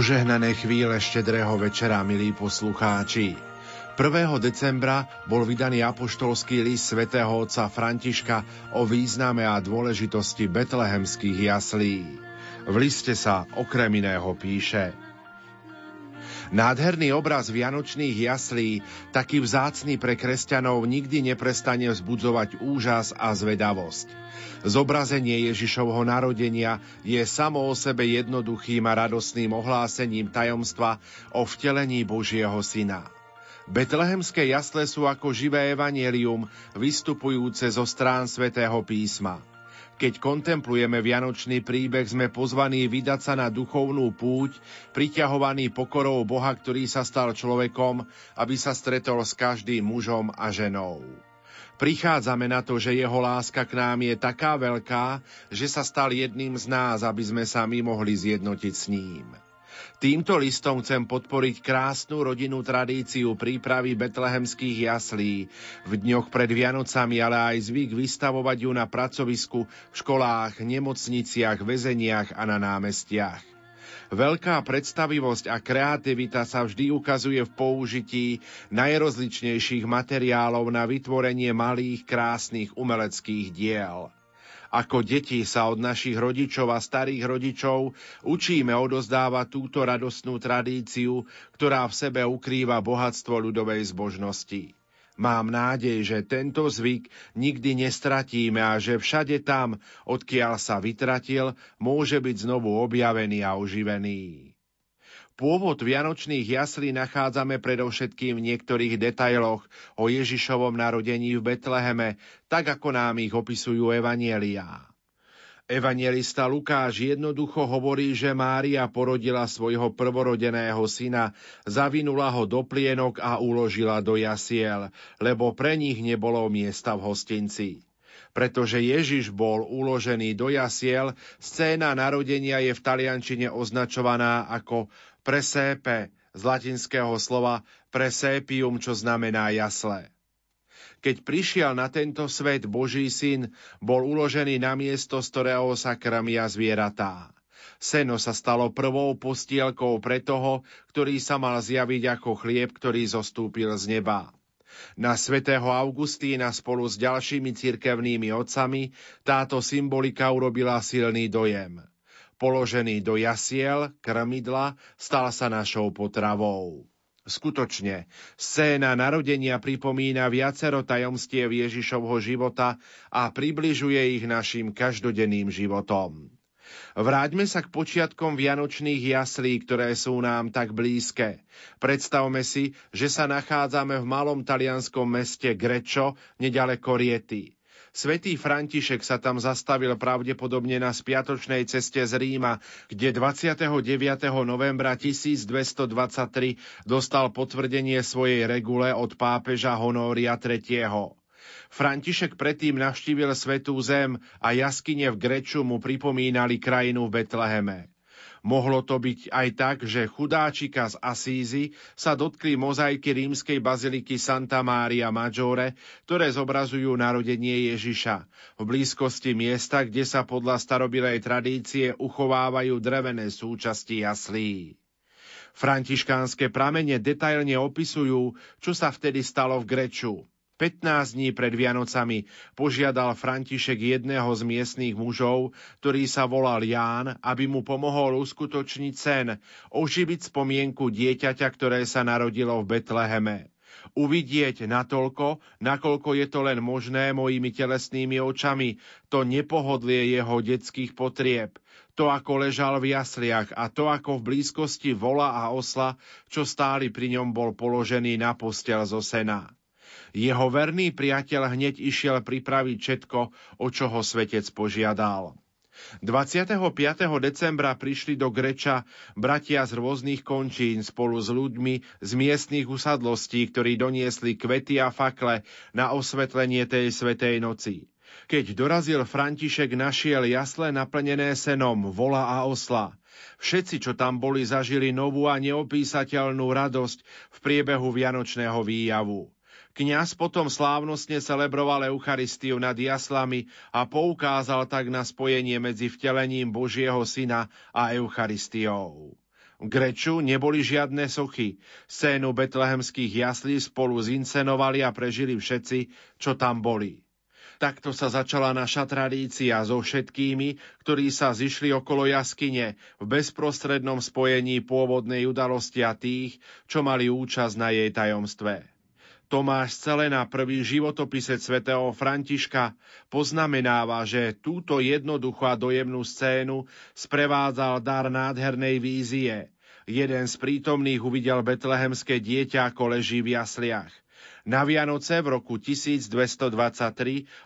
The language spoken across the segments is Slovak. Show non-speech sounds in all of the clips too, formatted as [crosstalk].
Požehnané chvíle štedrého večera, milí poslucháči. 1. decembra bol vydaný apoštolský list svätého otca Františka o význame a dôležitosti betlehemských jaslí. V liste sa okrem iného píše Nádherný obraz vianočných jaslí, taký vzácný pre kresťanov, nikdy neprestane vzbudzovať úžas a zvedavosť. Zobrazenie Ježišovho narodenia je samo o sebe jednoduchým a radosným ohlásením tajomstva o vtelení Božieho Syna. Betlehemské jasle sú ako živé evanielium, vystupujúce zo strán svätého písma. Keď kontemplujeme vianočný príbeh, sme pozvaní vydať sa na duchovnú púť, priťahovaný pokorou Boha, ktorý sa stal človekom, aby sa stretol s každým mužom a ženou. Prichádzame na to, že jeho láska k nám je taká veľká, že sa stal jedným z nás, aby sme sa my mohli zjednotiť s ním. Týmto listom chcem podporiť krásnu rodinnú tradíciu prípravy betlehemských jaslí v dňoch pred Vianocami, ale aj zvyk vystavovať ju na pracovisku, v školách, nemocniciach, väzeniach a na námestiach. Veľká predstavivosť a kreativita sa vždy ukazuje v použití najrozličnejších materiálov na vytvorenie malých, krásnych umeleckých diel. Ako deti sa od našich rodičov a starých rodičov učíme odozdávať túto radostnú tradíciu, ktorá v sebe ukrýva bohatstvo ľudovej zbožnosti. Mám nádej, že tento zvyk nikdy nestratíme a že všade tam, odkiaľ sa vytratil, môže byť znovu objavený a oživený. Pôvod vianočných jaslí nachádzame predovšetkým v niektorých detailoch o Ježišovom narodení v Betleheme, tak ako nám ich opisujú evanieliá. Evangelista Lukáš jednoducho hovorí, že Mária porodila svojho prvorodeného syna, zavinula ho do plienok a uložila do jasiel, lebo pre nich nebolo miesta v hostinci. Pretože Ježiš bol uložený do jasiel, scéna narodenia je v taliančine označovaná ako presépe z latinského slova presépium, čo znamená jasle. Keď prišiel na tento svet Boží syn, bol uložený na miesto, z ktorého sa krmia zvieratá. Seno sa stalo prvou postielkou pre toho, ktorý sa mal zjaviť ako chlieb, ktorý zostúpil z neba. Na svätého Augustína spolu s ďalšími cirkevnými otcami táto symbolika urobila silný dojem. Položený do jasiel, krmidla, stal sa našou potravou. Skutočne, scéna narodenia pripomína viacero tajomstiev Ježišovho života a približuje ich našim každodenným životom. Vráťme sa k počiatkom vianočných jaslí, ktoré sú nám tak blízke. Predstavme si, že sa nachádzame v malom talianskom meste Grečo, nedaleko Riety. Svetý František sa tam zastavil pravdepodobne na spiatočnej ceste z Ríma, kde 29. novembra 1223 dostal potvrdenie svojej regule od pápeža Honória III. František predtým navštívil Svetú zem a jaskyne v Greču mu pripomínali krajinu v Betleheme. Mohlo to byť aj tak, že chudáčika z Asízy sa dotkli mozaiky rímskej baziliky Santa Maria Maggiore, ktoré zobrazujú narodenie Ježiša, v blízkosti miesta, kde sa podľa starobilej tradície uchovávajú drevené súčasti jaslí. Františkánske pramene detailne opisujú, čo sa vtedy stalo v Greču. 15 dní pred Vianocami požiadal František jedného z miestných mužov, ktorý sa volal Ján, aby mu pomohol uskutočniť sen, oživiť spomienku dieťaťa, ktoré sa narodilo v Betleheme. Uvidieť natoľko, nakoľko je to len možné mojimi telesnými očami, to nepohodlie jeho detských potrieb, to ako ležal v jasliach a to ako v blízkosti vola a osla, čo stáli pri ňom bol položený na postel zo sena. Jeho verný priateľ hneď išiel pripraviť všetko, o čo ho svetec požiadal. 25. decembra prišli do Greča bratia z rôznych končín spolu s ľuďmi z miestnych usadlostí, ktorí doniesli kvety a fakle na osvetlenie tej svetej noci. Keď dorazil František, našiel jasle naplnené senom, vola a osla. Všetci, čo tam boli, zažili novú a neopísateľnú radosť v priebehu Vianočného výjavu. Kňaz potom slávnostne celebroval Eucharistiu nad jaslami a poukázal tak na spojenie medzi vtelením Božieho Syna a Eucharistiou. V Greču neboli žiadne sochy. Scénu betlehemských jaslí spolu zincenovali a prežili všetci, čo tam boli. Takto sa začala naša tradícia so všetkými, ktorí sa zišli okolo jaskyne v bezprostrednom spojení pôvodnej udalosti a tých, čo mali účasť na jej tajomstve. Tomáš Celena, prvý životopisec svätého Františka, poznamenáva, že túto jednoduchú a dojemnú scénu sprevádzal dar nádhernej vízie. Jeden z prítomných uvidel betlehemské dieťa, ako leží v jasliach. Na Vianoce v roku 1223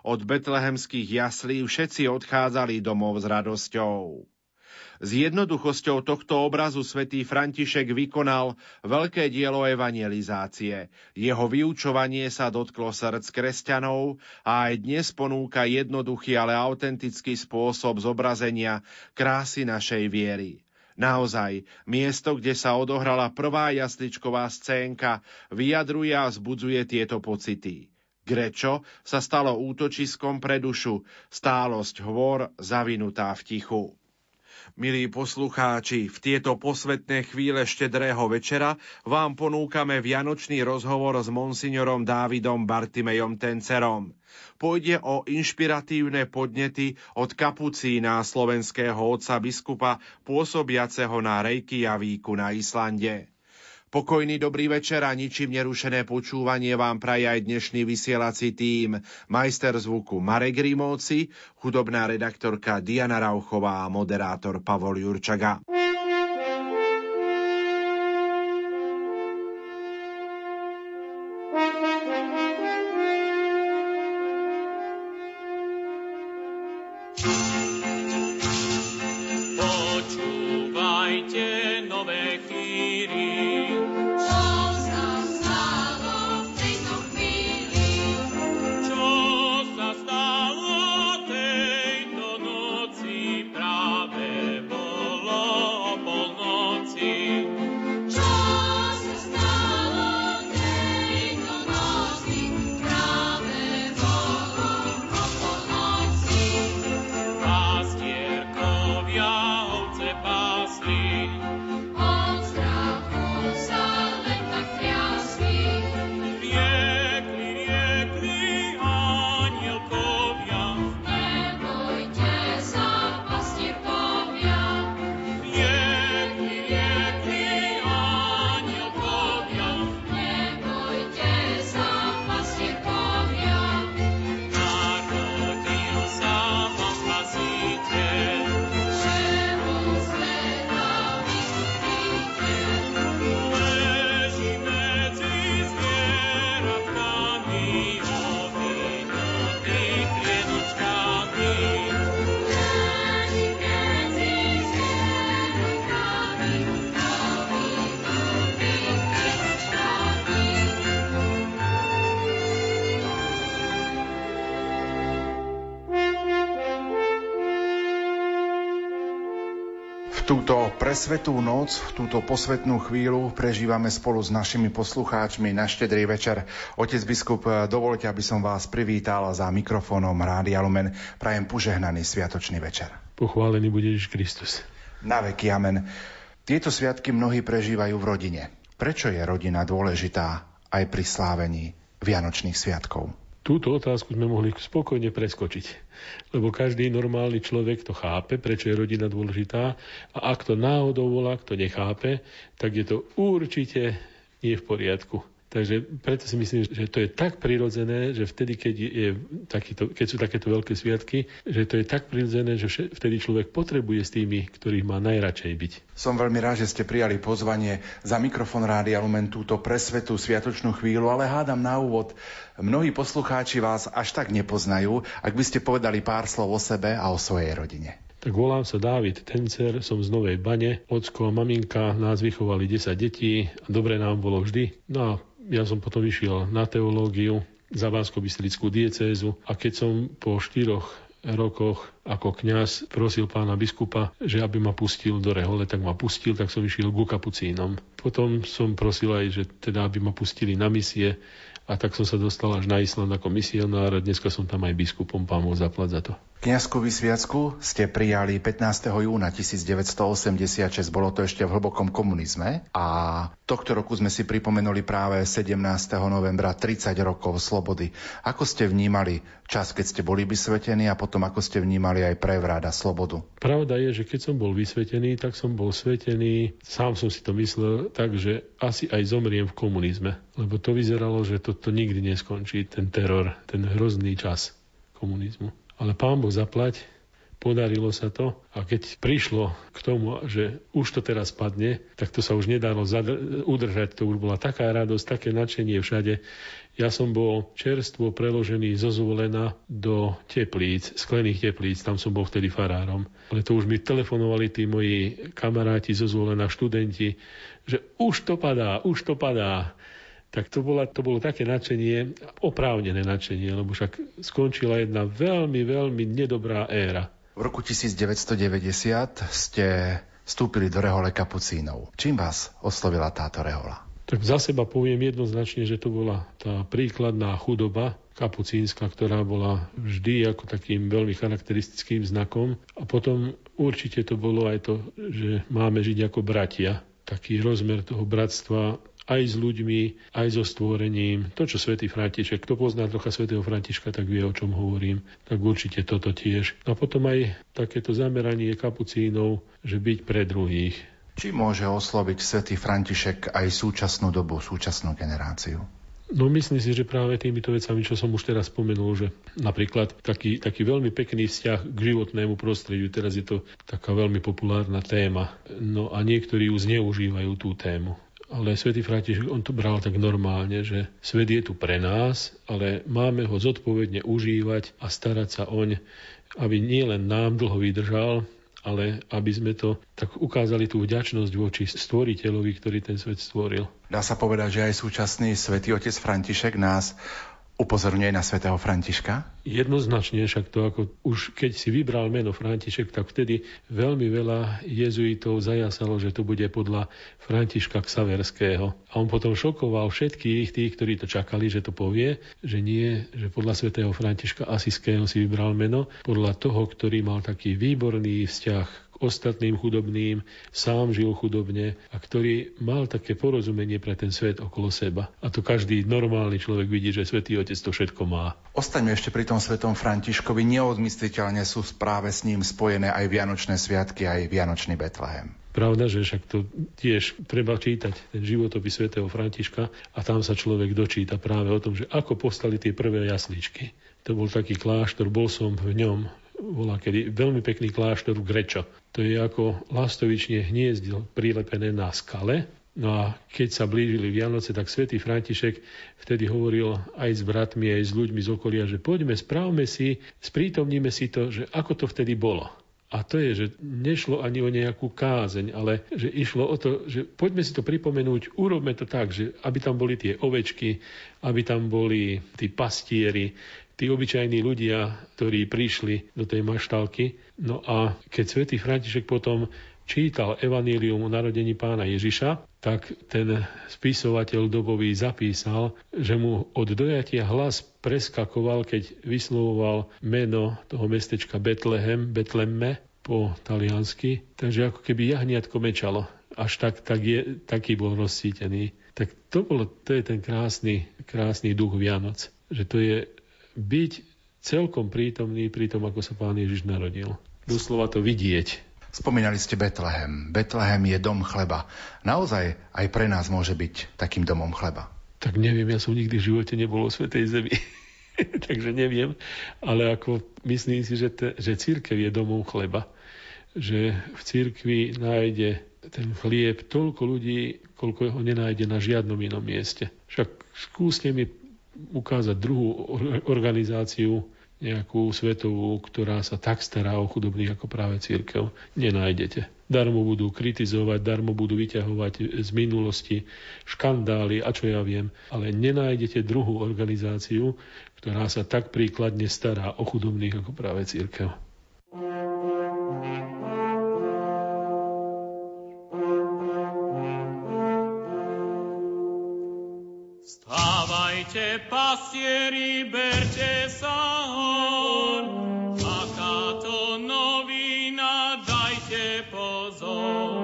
od betlehemských jaslí všetci odchádzali domov s radosťou. S jednoduchosťou tohto obrazu svätý František vykonal veľké dielo evangelizácie. Jeho vyučovanie sa dotklo srdc kresťanov a aj dnes ponúka jednoduchý, ale autentický spôsob zobrazenia krásy našej viery. Naozaj, miesto, kde sa odohrala prvá jasličková scénka, vyjadruje a zbudzuje tieto pocity. Grečo sa stalo útočiskom pre dušu, stálosť hôr zavinutá v tichu. Milí poslucháči, v tieto posvetné chvíle štedrého večera vám ponúkame vianočný rozhovor s monsignorom Dávidom Bartimejom Tencerom. Pôjde o inšpiratívne podnety od kapucína slovenského otca biskupa pôsobiaceho na Reykjavíku na Islande. Pokojný dobrý večer a ničím nerušené počúvanie vám praje aj dnešný vysielací tým. Majster zvuku Marek Rimóci, hudobná redaktorka Diana Rauchová a moderátor Pavol Jurčaga. Presvetú noc, túto posvetnú chvíľu prežívame spolu s našimi poslucháčmi na štedrý večer. Otec biskup, dovolte, aby som vás privítal za mikrofónom Rádia Lumen. Prajem požehnaný sviatočný večer. Pochválený bude Ježiš Kristus. Na veky, amen. Tieto sviatky mnohí prežívajú v rodine. Prečo je rodina dôležitá aj pri slávení Vianočných sviatkov? Túto otázku sme mohli spokojne preskočiť, lebo každý normálny človek to chápe, prečo je rodina dôležitá a ak to náhodou volá, kto nechápe, tak je to určite nie v poriadku. Takže preto si myslím, že to je tak prirodzené, že vtedy, keď, je takýto, keď sú takéto veľké sviatky, že to je tak prirodzené, že vtedy človek potrebuje s tými, ktorých má najradšej byť. Som veľmi rád, že ste prijali pozvanie za mikrofon Rádia Lumen túto presvetú sviatočnú chvíľu, ale hádam na úvod, mnohí poslucháči vás až tak nepoznajú, ak by ste povedali pár slov o sebe a o svojej rodine. Tak volám sa Dávid Tencer, som z Novej Bane. Ocko a maminka nás vychovali 10 detí a dobre nám bolo vždy. No a ja som potom išiel na teológiu za bansko diecézu a keď som po štyroch rokoch ako kňaz prosil pána biskupa, že aby ma pustil do rehole, tak ma pustil, tak som išiel ku kapucínom. Potom som prosil aj, že teda aby ma pustili na misie a tak som sa dostal až na Island ako misionár a dneska som tam aj biskupom, pán zaplať za to. Kňazskú vysviacku ste prijali 15. júna 1986, bolo to ešte v hlbokom komunizme a tohto roku sme si pripomenuli práve 17. novembra 30 rokov slobody. Ako ste vnímali čas, keď ste boli vysvetení a potom ako ste vnímali aj prevrat a slobodu? Pravda je, že keď som bol vysvetený, tak som bol svetený, sám som si to myslel tak, že asi aj zomriem v komunizme, lebo to vyzeralo, že toto nikdy neskončí, ten teror, ten hrozný čas komunizmu. Ale pán Boh zaplať, podarilo sa to a keď prišlo k tomu, že už to teraz padne, tak to sa už nedalo zadr- udržať. To už bola taká radosť, také nadšenie všade. Ja som bol čerstvo preložený zo Zvolena do teplíc, sklených teplíc, tam som bol vtedy farárom. Ale to už mi telefonovali tí moji kamaráti zo Zvolena, študenti, že už to padá, už to padá tak to, bola, to bolo také nadšenie, oprávnené nadšenie, lebo však skončila jedna veľmi, veľmi nedobrá éra. V roku 1990 ste vstúpili do rehole kapucínov. Čím vás oslovila táto rehola? Tak za seba poviem jednoznačne, že to bola tá príkladná chudoba kapucínska, ktorá bola vždy ako takým veľmi charakteristickým znakom. A potom určite to bolo aj to, že máme žiť ako bratia. Taký rozmer toho bratstva aj s ľuďmi, aj so stvorením. To, čo svätý František, kto pozná trocha svätého Františka, tak vie, o čom hovorím. Tak určite toto tiež. A potom aj takéto zameranie kapucínov, že byť pre druhých. Či môže osloviť svätý František aj súčasnú dobu, súčasnú generáciu? No myslím si, že práve týmito vecami, čo som už teraz spomenul, že napríklad taký, taký veľmi pekný vzťah k životnému prostrediu, teraz je to taká veľmi populárna téma, no a niektorí ju zneužívajú tú tému. Ale svätý František, on to bral tak normálne, že svet je tu pre nás, ale máme ho zodpovedne užívať a starať sa oň, aby nielen nám dlho vydržal, ale aby sme to tak ukázali tú vďačnosť voči stvoriteľovi, ktorý ten svet stvoril. Dá sa povedať, že aj súčasný svätý otec František nás upozorňuje na svätého Františka? Jednoznačne, však to ako už keď si vybral meno František, tak vtedy veľmi veľa jezuitov zajasalo, že to bude podľa Františka Ksaverského. A on potom šokoval všetkých tých, ktorí to čakali, že to povie, že nie, že podľa svätého Františka Asiského si vybral meno, podľa toho, ktorý mal taký výborný vzťah ostatným chudobným, sám žil chudobne a ktorý mal také porozumenie pre ten svet okolo seba. A to každý normálny človek vidí, že Svetý Otec to všetko má. Ostaňme ešte pri tom Svetom Františkovi. Neodmysliteľne sú práve s ním spojené aj Vianočné sviatky, aj Vianočný Betlehem. Pravda, že však to tiež treba čítať, ten životopis svätého Františka a tam sa človek dočíta práve o tom, že ako postali tie prvé jasličky. To bol taký kláštor, bol som v ňom, bola kedy veľmi pekný kláštor Grečo. To je ako lastovične hniezdo prilepené na skale. No a keď sa blížili Vianoce, tak svätý František vtedy hovoril aj s bratmi, aj s ľuďmi z okolia, že poďme, správme si, sprítomníme si to, že ako to vtedy bolo. A to je, že nešlo ani o nejakú kázeň, ale že išlo o to, že poďme si to pripomenúť, urobme to tak, že aby tam boli tie ovečky, aby tam boli tí pastieri, tí obyčajní ľudia, ktorí prišli do tej maštalky. No a keď svätý František potom čítal evanílium o narodení pána Ježiša, tak ten spisovateľ dobový zapísal, že mu od dojatia hlas preskakoval, keď vyslovoval meno toho mestečka Betlehem, Betlemme po taliansky, takže ako keby jahniatko mečalo. Až tak, tak je, taký bol rozsítený. Tak to, bolo, to je ten krásny, krásny duch Vianoc. Že to je byť celkom prítomný pri tom, ako sa pán Ježiš narodil. Doslova to vidieť. Spomínali ste Betlehem. Betlehem je dom chleba. Naozaj aj pre nás môže byť takým domom chleba. Tak neviem, ja som nikdy v živote nebol o Svetej Zemi. [laughs] Takže neviem, ale ako myslím si, že, te, že církev je domom chleba. Že v církvi nájde ten chlieb toľko ľudí, koľko ho nenájde na žiadnom inom mieste. Však skúste mi ukázať druhú organizáciu, nejakú svetovú, ktorá sa tak stará o chudobných ako práve církev, nenájdete. Darmo budú kritizovať, darmo budú vyťahovať z minulosti škandály a čo ja viem, ale nenájdete druhú organizáciu, ktorá sa tak príkladne stará o chudobných ako práve církev. Majte pastieri, berte sa hor, aká to novina, dajte pozor.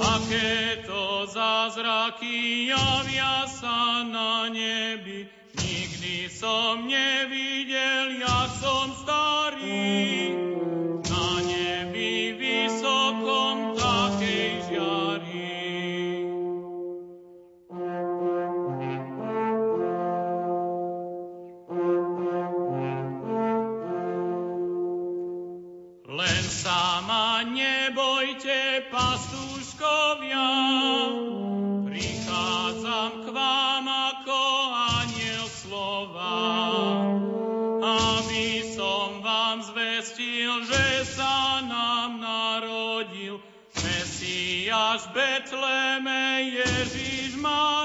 Aké to zázraky javia sa na nebi, nikdy som nevidel. Betleme Ježiš malý.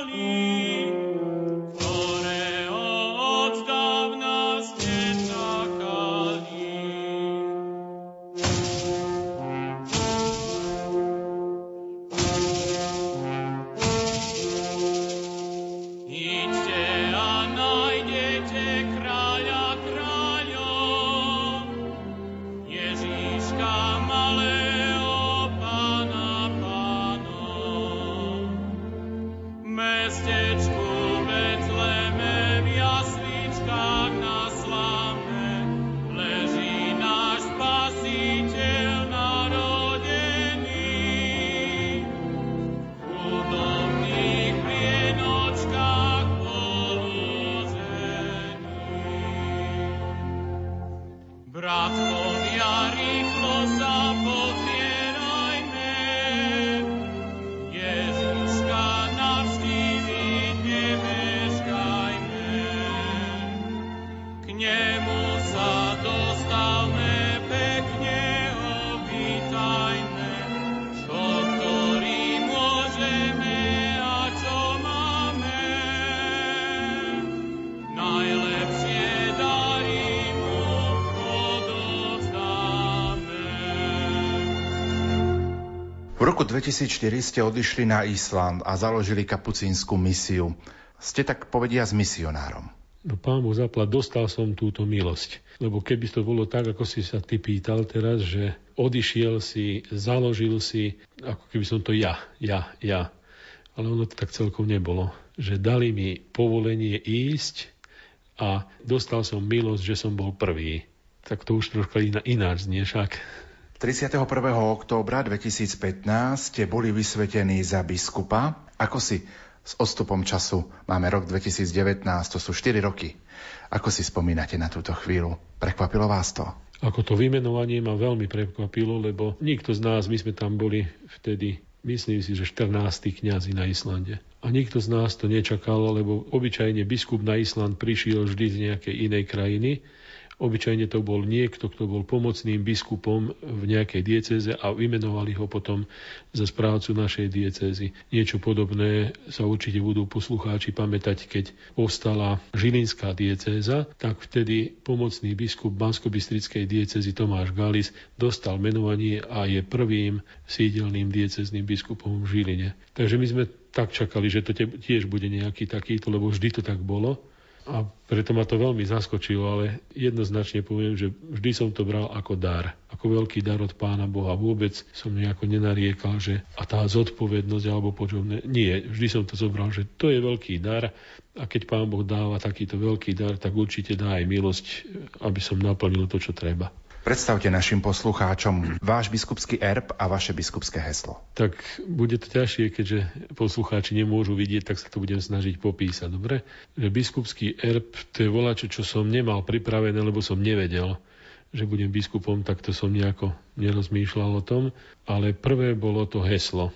Roku 2004 ste odišli na Island a založili kapucínsku misiu. Ste tak povedia s misionárom. No pán zaplat, dostal som túto milosť. Lebo keby to bolo tak, ako si sa ty pýtal teraz, že odišiel si, založil si, ako keby som to ja, ja, ja. Ale ono to tak celkom nebolo. Že dali mi povolenie ísť a dostal som milosť, že som bol prvý. Tak to už troška iná, ináč znie však. 31. októbra 2015 ste boli vysvetení za biskupa. Ako si s odstupom času máme rok 2019, to sú 4 roky. Ako si spomínate na túto chvíľu? Prekvapilo vás to? Ako to vymenovanie ma veľmi prekvapilo, lebo nikto z nás, my sme tam boli vtedy, myslím si, že 14. kňazi na Islande. A nikto z nás to nečakal, lebo obyčajne biskup na Island prišiel vždy z nejakej inej krajiny Obyčajne to bol niekto, kto bol pomocným biskupom v nejakej diecéze a vymenovali ho potom za správcu našej diecézy. Niečo podobné sa určite budú poslucháči pamätať, keď povstala Žilinská diecéza, tak vtedy pomocný biskup Bansko-Bystrickej diecézy Tomáš Galis dostal menovanie a je prvým sídelným diecezným biskupom v Žiline. Takže my sme tak čakali, že to tiež bude nejaký takýto, lebo vždy to tak bolo. A preto ma to veľmi zaskočilo, ale jednoznačne poviem, že vždy som to bral ako dar, ako veľký dar od Pána Boha. Vôbec som nejako nenariekal, že a tá zodpovednosť alebo počovné. Nie, vždy som to zobral, že to je veľký dar a keď Pán Boh dáva takýto veľký dar, tak určite dá aj milosť, aby som naplnil to, čo treba. Predstavte našim poslucháčom váš biskupský erb a vaše biskupské heslo. Tak bude to ťažšie, keďže poslucháči nemôžu vidieť, tak sa to budem snažiť popísať, dobre? Že biskupský erb, to je volačo, čo som nemal pripravené, lebo som nevedel, že budem biskupom, tak to som nejako nerozmýšľal o tom. Ale prvé bolo to heslo.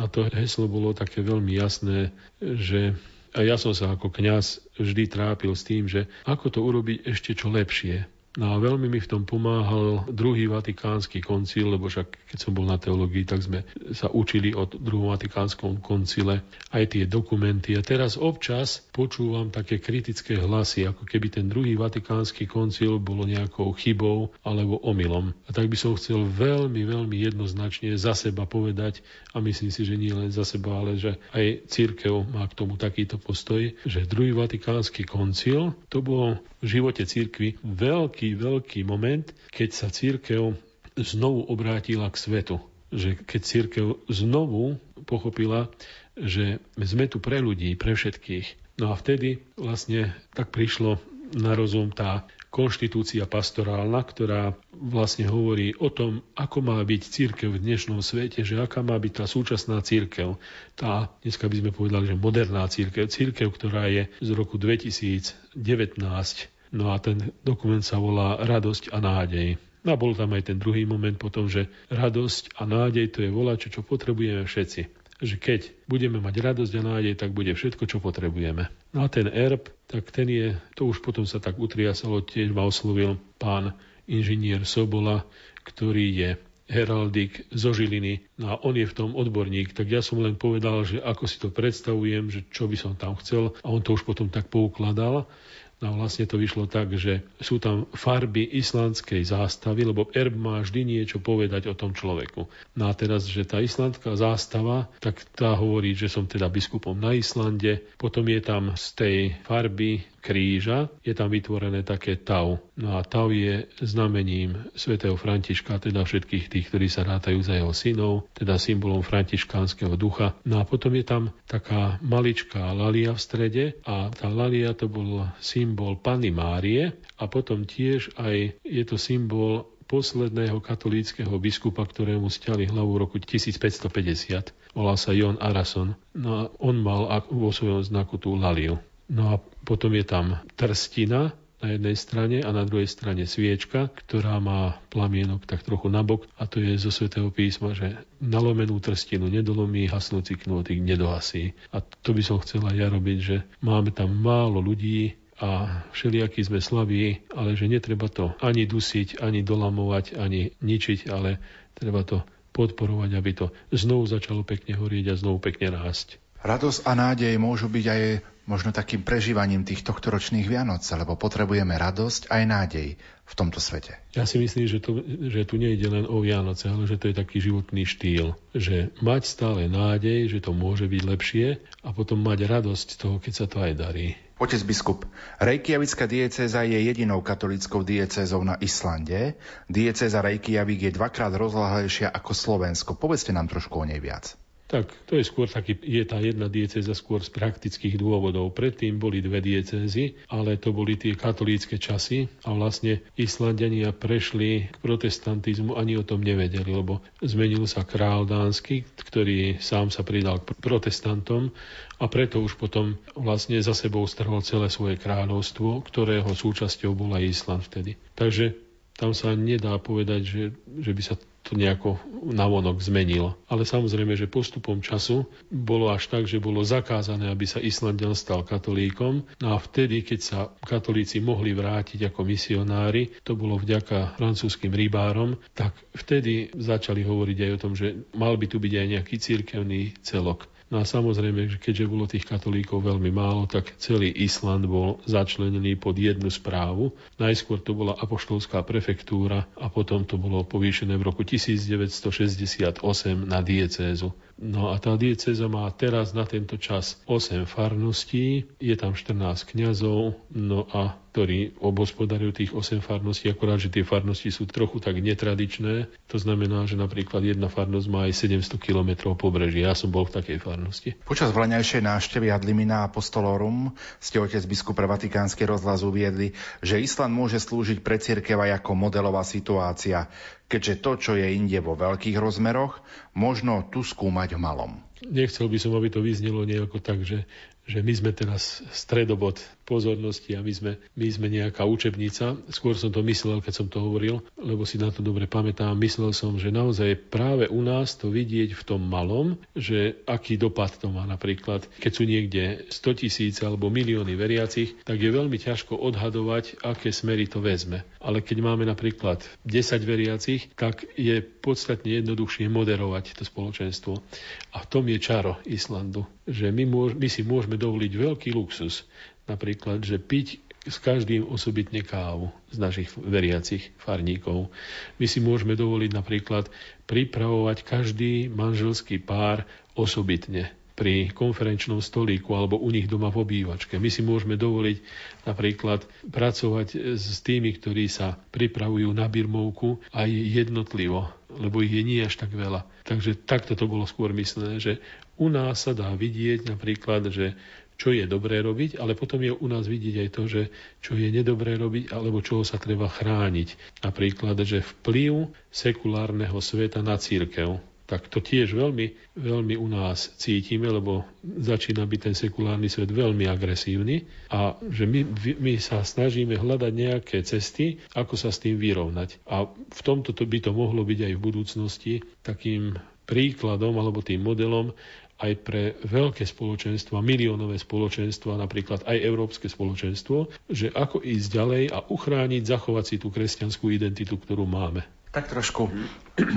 A to heslo bolo také veľmi jasné, že a ja som sa ako kňaz vždy trápil s tým, že ako to urobiť ešte čo lepšie No a veľmi mi v tom pomáhal druhý vatikánsky koncil, lebo však keď som bol na teológii, tak sme sa učili od druhom vatikánskom koncile aj tie dokumenty. A teraz občas počúvam také kritické hlasy, ako keby ten druhý vatikánsky koncil bolo nejakou chybou alebo omylom. A tak by som chcel veľmi, veľmi jednoznačne za seba povedať, a myslím si, že nie len za seba, ale že aj církev má k tomu takýto postoj, že druhý vatikánsky koncil to bolo v živote církvy veľký, veľký moment, keď sa církev znovu obrátila k svetu. Že keď církev znovu pochopila, že sme tu pre ľudí, pre všetkých. No a vtedy vlastne tak prišlo na rozum tá konštitúcia pastorálna, ktorá vlastne hovorí o tom, ako má byť církev v dnešnom svete, že aká má byť tá súčasná církev. Tá, dneska by sme povedali, že moderná církev, církev, ktorá je z roku 2019. No a ten dokument sa volá Radosť a nádej. No a bol tam aj ten druhý moment potom, že radosť a nádej to je volačo, čo potrebujeme všetci že keď budeme mať radosť a nádej, tak bude všetko, čo potrebujeme. No a ten erb, tak ten je, to už potom sa tak utriasalo, tiež ma oslovil pán inžinier Sobola, ktorý je heraldik zo Žiliny. No a on je v tom odborník, tak ja som len povedal, že ako si to predstavujem, že čo by som tam chcel a on to už potom tak poukladal. No vlastne to vyšlo tak, že sú tam farby islandskej zástavy, lebo erb má vždy niečo povedať o tom človeku. No a teraz, že tá islandská zástava, tak tá hovorí, že som teda biskupom na Islande. Potom je tam z tej farby kríža je tam vytvorené také tau. No a tau je znamením svätého Františka, teda všetkých tých, ktorí sa rátajú za jeho synov, teda symbolom františkánskeho ducha. No a potom je tam taká maličká lalia v strede a tá lalia to bol symbol Pany Márie a potom tiež aj je to symbol posledného katolíckého biskupa, ktorému stiali hlavu v roku 1550. Volal sa Jon Arason. No a on mal vo svojom znaku tú laliu. No a potom je tam trstina na jednej strane a na druhej strane sviečka, ktorá má plamienok tak trochu nabok a to je zo svätého písma, že nalomenú trstinu nedolomí, hasnúci knôtik nedohasí. A to by som chcela ja robiť, že máme tam málo ľudí, a všelijakí sme slabí, ale že netreba to ani dusiť, ani dolamovať, ani ničiť, ale treba to podporovať, aby to znovu začalo pekne horieť a znovu pekne rásť. Radosť a nádej môžu byť aj možno takým prežívaním tých tohtoročných Vianoc, lebo potrebujeme radosť aj nádej v tomto svete. Ja si myslím, že, to, že tu nejde len o Vianoce, ale že to je taký životný štýl. Že mať stále nádej, že to môže byť lepšie a potom mať radosť z toho, keď sa to aj darí. Otec biskup, Reykjavická diecéza je jedinou katolickou diecézou na Islande. Diecéza Reykjavik je dvakrát rozlahlejšia ako Slovensko. Povedzte nám trošku o nej viac. Tak to je skôr taký, je tá jedna diecéza skôr z praktických dôvodov. Predtým boli dve diecézy, ale to boli tie katolícke časy a vlastne Islandania prešli k protestantizmu, ani o tom nevedeli, lebo zmenil sa král dánsky, ktorý sám sa pridal k protestantom a preto už potom vlastne za sebou strhol celé svoje kráľovstvo, ktorého súčasťou bola Island vtedy. Takže tam sa nedá povedať, že, že by sa to nejako navonok zmenilo. Ale samozrejme, že postupom času bolo až tak, že bolo zakázané, aby sa Islandian stal katolíkom. No a vtedy, keď sa katolíci mohli vrátiť ako misionári, to bolo vďaka francúzským rybárom, tak vtedy začali hovoriť aj o tom, že mal by tu byť aj nejaký církevný celok. No a samozrejme, že keďže bolo tých katolíkov veľmi málo, tak celý Island bol začlenený pod jednu správu. Najskôr to bola apoštolská prefektúra a potom to bolo povýšené v roku 1968 na diecézu. No a tá dieceza má teraz na tento čas 8 farností, je tam 14 kňazov, no a ktorí obospodarujú tých 8 farností, akorát, že tie farnosti sú trochu tak netradičné. To znamená, že napríklad jedna farnosť má aj 700 km pobreží. Ja som bol v takej farnosti. Počas vlaňajšej návštevy Adlimina Apostolorum ste otec biskup pre Vatikánsky rozhlas uviedli, že Island môže slúžiť pre cirkev aj ako modelová situácia keďže to, čo je inde vo veľkých rozmeroch, možno tu skúmať v malom. Nechcel by som, aby to vyznelo nejako tak, že že my sme teraz stredobod pozornosti a my sme, my sme nejaká učebnica. Skôr som to myslel, keď som to hovoril, lebo si na to dobre pamätám. Myslel som, že naozaj práve u nás to vidieť v tom malom, že aký dopad to má napríklad. Keď sú niekde 100 tisíc alebo milióny veriacich, tak je veľmi ťažko odhadovať, aké smery to vezme. Ale keď máme napríklad 10 veriacich, tak je podstatne jednoduchšie moderovať to spoločenstvo. A v tom je čaro Islandu že my, môž, my si môžeme dovoliť veľký luxus, napríklad, že piť s každým osobitne kávu z našich veriacich farníkov. My si môžeme dovoliť napríklad pripravovať každý manželský pár osobitne pri konferenčnom stolíku alebo u nich doma v obývačke. My si môžeme dovoliť napríklad pracovať s tými, ktorí sa pripravujú na birmovku aj jednotlivo, lebo ich je nie až tak veľa. Takže takto to bolo skôr myslené, že u nás sa dá vidieť napríklad, že čo je dobré robiť, ale potom je u nás vidieť aj to, že čo je nedobré robiť, alebo čoho sa treba chrániť. Napríklad, že vplyv sekulárneho sveta na církev tak to tiež veľmi, veľmi u nás cítime, lebo začína byť ten sekulárny svet veľmi agresívny a že my, my sa snažíme hľadať nejaké cesty, ako sa s tým vyrovnať. A v tomto to by to mohlo byť aj v budúcnosti takým príkladom alebo tým modelom aj pre veľké spoločenstva, miliónové spoločenstva, napríklad aj európske spoločenstvo, že ako ísť ďalej a uchrániť, zachovať si tú kresťanskú identitu, ktorú máme. Tak trošku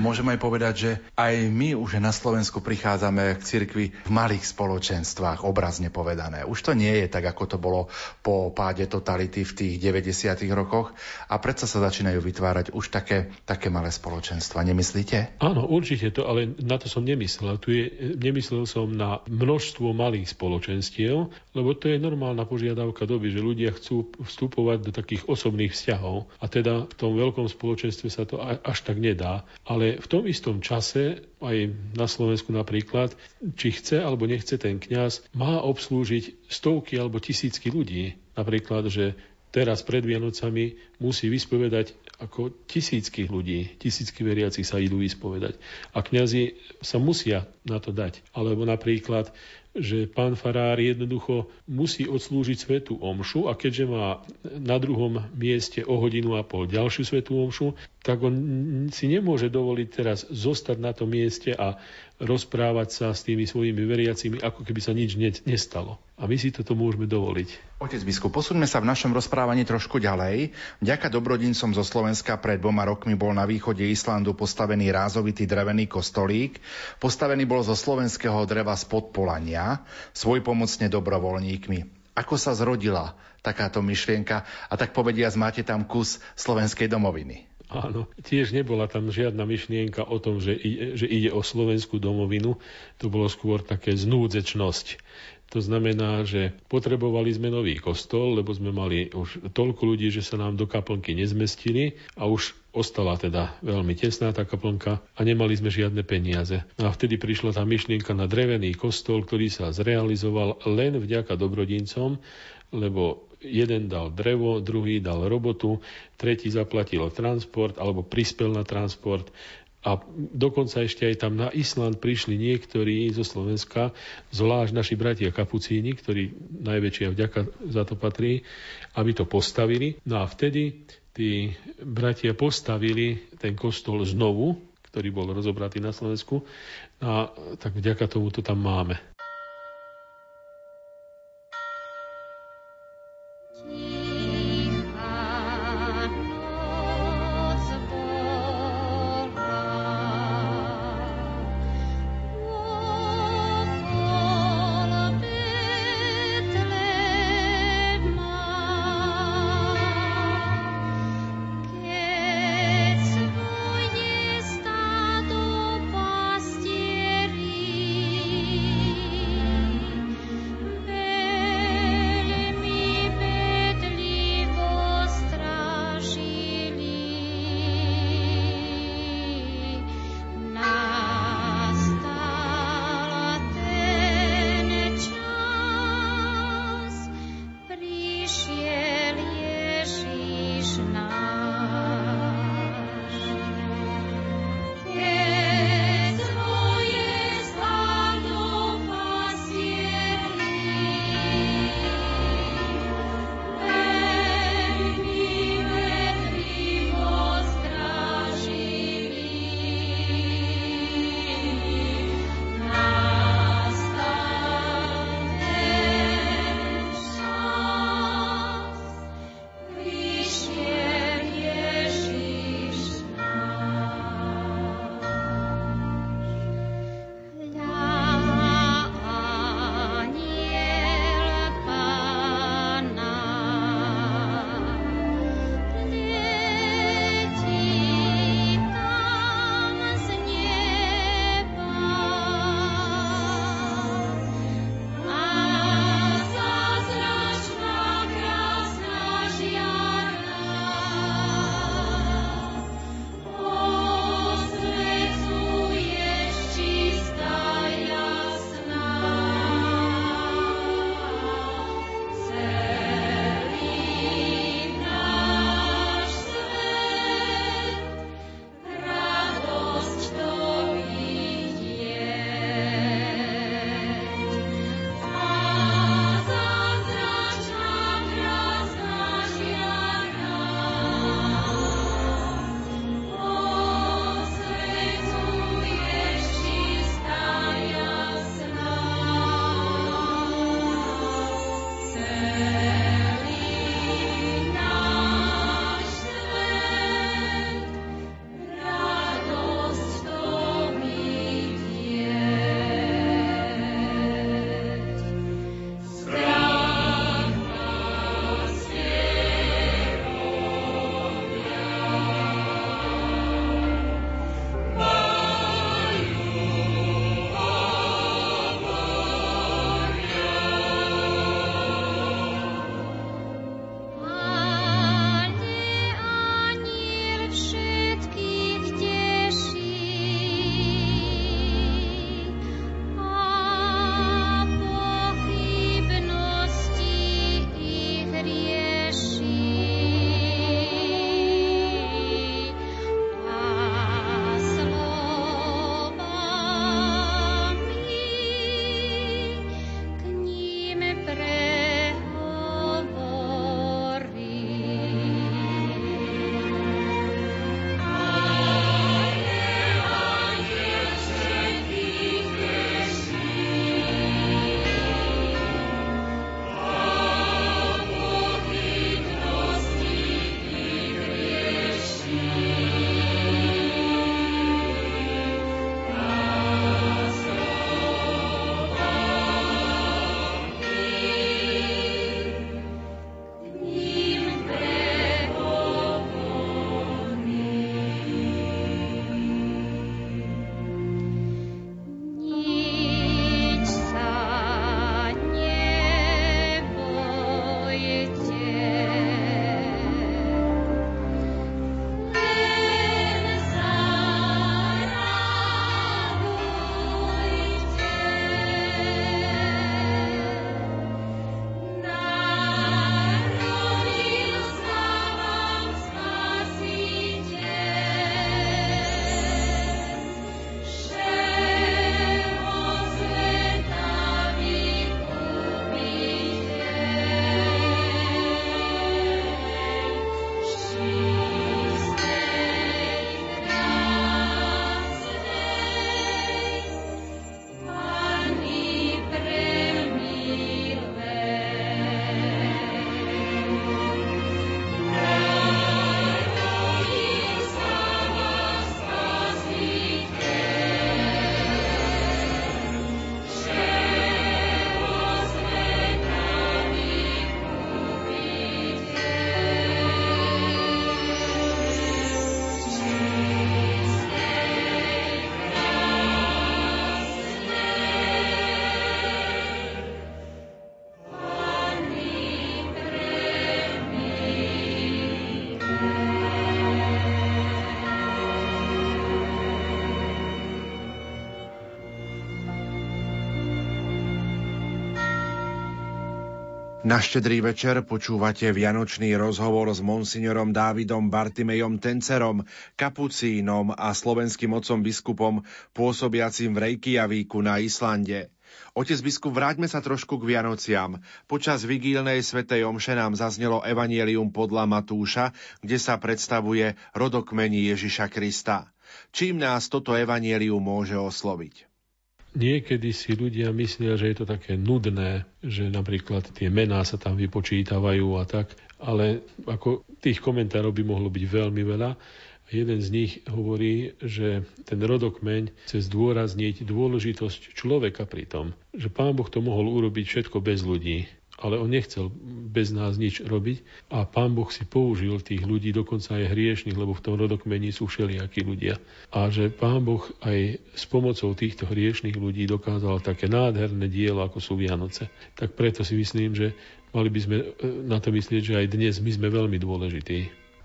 môžeme aj povedať, že aj my už na Slovensku prichádzame k cirkvi v malých spoločenstvách, obrazne povedané. Už to nie je tak, ako to bolo po páde totality v tých 90. rokoch a predsa sa začínajú vytvárať už také, také malé spoločenstva. Nemyslíte? Áno, určite to, ale na to som nemyslel. Tu je, nemyslel som na množstvo malých spoločenstiev, lebo to je normálna požiadavka doby, že ľudia chcú vstupovať do takých osobných vzťahov. A teda v tom veľkom spoločenstve sa to až tak nedá. Ale v tom istom čase, aj na Slovensku napríklad, či chce alebo nechce ten kňaz, má obslúžiť stovky alebo tisícky ľudí. Napríklad, že teraz pred Vianocami musí vyspovedať ako tisícky ľudí, tisícky veriacich sa idú vyspovedať. A kňazi sa musia na to dať. Alebo napríklad že pán farár jednoducho musí odslúžiť svetú omšu a keďže má na druhom mieste o hodinu a pol ďalšiu svetú omšu, tak on si nemôže dovoliť teraz zostať na tom mieste a rozprávať sa s tými svojimi veriacimi, ako keby sa nič nestalo. A my si toto môžeme dovoliť. Otec biskup, posuňme sa v našom rozprávaní trošku ďalej. Vďaka dobrodincom zo Slovenska pred dvoma rokmi bol na východe Islandu postavený rázovitý drevený kostolík. Postavený bol zo slovenského dreva z podpolania, svojpomocne dobrovoľníkmi. Ako sa zrodila takáto myšlienka a tak povediať, máte tam kus slovenskej domoviny? Áno, tiež nebola tam žiadna myšlienka o tom, že, že ide o slovenskú domovinu. To bolo skôr také znúdzečnosť. To znamená, že potrebovali sme nový kostol, lebo sme mali už toľko ľudí, že sa nám do kaplnky nezmestili a už ostala teda veľmi tesná tá kaplnka a nemali sme žiadne peniaze. No a vtedy prišla tá myšlienka na drevený kostol, ktorý sa zrealizoval len vďaka dobrodincom, lebo jeden dal drevo, druhý dal robotu, tretí zaplatil transport alebo prispel na transport a dokonca ešte aj tam na Island prišli niektorí zo Slovenska, zvlášť naši bratia kapucíni, ktorí najväčšia vďaka za to patrí, aby to postavili. No a vtedy tí bratia postavili ten kostol znovu, ktorý bol rozobratý na Slovensku. A tak vďaka tomu to tam máme. Na štedrý večer počúvate vianočný rozhovor s monsignorom Dávidom Bartimejom Tencerom, kapucínom a slovenským otcom biskupom pôsobiacim v Reykjavíku na Islande. Otec biskup, vráťme sa trošku k Vianociam. Počas vigílnej svetej omše nám zaznelo Evangelium podľa Matúša, kde sa predstavuje rodokmení Ježiša Krista. Čím nás toto Evangelium môže osloviť? Niekedy si ľudia myslia, že je to také nudné, že napríklad tie mená sa tam vypočítavajú a tak, ale ako tých komentárov by mohlo byť veľmi veľa. Jeden z nich hovorí, že ten rodokmeň chce zdôrazniť dôležitosť človeka pri tom, že pán Boh to mohol urobiť všetko bez ľudí, ale on nechcel bez nás nič robiť a pán Boh si použil tých ľudí, dokonca aj hriešných, lebo v tom rodokmení sú všelijakí ľudia. A že pán Boh aj s pomocou týchto hriešných ľudí dokázal také nádherné dielo, ako sú Vianoce. Tak preto si myslím, že mali by sme e, na to myslieť, že aj dnes my sme veľmi dôležití.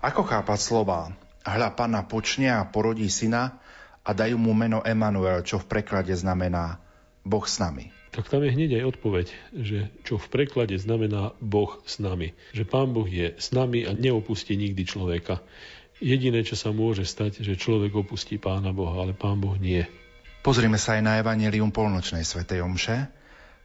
Ako chápať slova? Hľa pana počne a porodí syna a dajú mu meno Emanuel, čo v preklade znamená Boh s nami tak tam je hneď aj odpoveď, že čo v preklade znamená Boh s nami. Že Pán Boh je s nami a neopustí nikdy človeka. Jediné, čo sa môže stať, že človek opustí Pána Boha, ale Pán Boh nie. Pozrime sa aj na Evangelium polnočnej svätej Omše.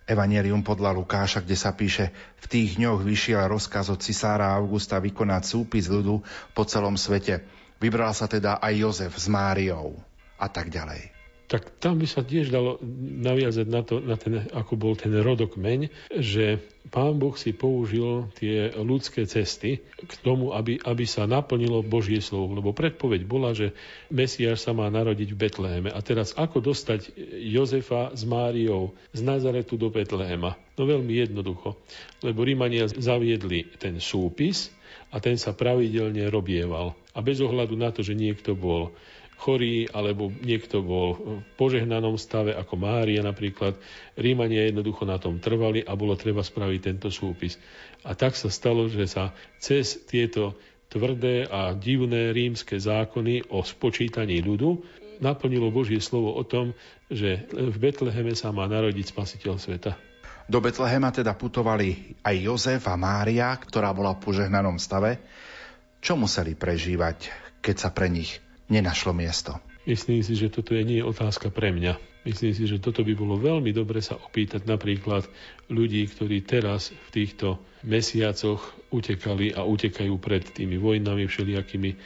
Evangelium podľa Lukáša, kde sa píše v tých dňoch vyšiel rozkaz od cisára Augusta vykonať súpis ľudu po celom svete. Vybral sa teda aj Jozef s Máriou a tak ďalej tak tam by sa tiež dalo naviazať na, to, na ten, ako bol ten rodokmeň, že pán Boh si použil tie ľudské cesty k tomu, aby, aby sa naplnilo Božie slovo. Lebo predpoveď bola, že Mesiáš sa má narodiť v Betleheme. A teraz ako dostať Jozefa s Máriou z Nazaretu do Betlehema? No veľmi jednoducho. Lebo Rímania zaviedli ten súpis a ten sa pravidelne robieval. A bez ohľadu na to, že niekto bol chorý, alebo niekto bol v požehnanom stave, ako Mária napríklad. Rímania jednoducho na tom trvali a bolo treba spraviť tento súpis. A tak sa stalo, že sa cez tieto tvrdé a divné rímske zákony o spočítaní ľudu naplnilo Božie slovo o tom, že v Betleheme sa má narodiť spasiteľ sveta. Do Betlehema teda putovali aj Jozef a Mária, ktorá bola v požehnanom stave. Čo museli prežívať, keď sa pre nich nenašlo miesto. Myslím si, že toto je nie otázka pre mňa. Myslím si, že toto by bolo veľmi dobre sa opýtať napríklad ľudí, ktorí teraz v týchto mesiacoch utekali a utekajú pred tými vojnami všelijakými.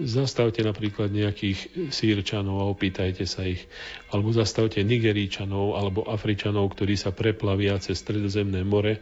Zastavte napríklad nejakých sírčanov a opýtajte sa ich. Alebo zastavte nigeríčanov alebo afričanov, ktorí sa preplavia cez stredozemné more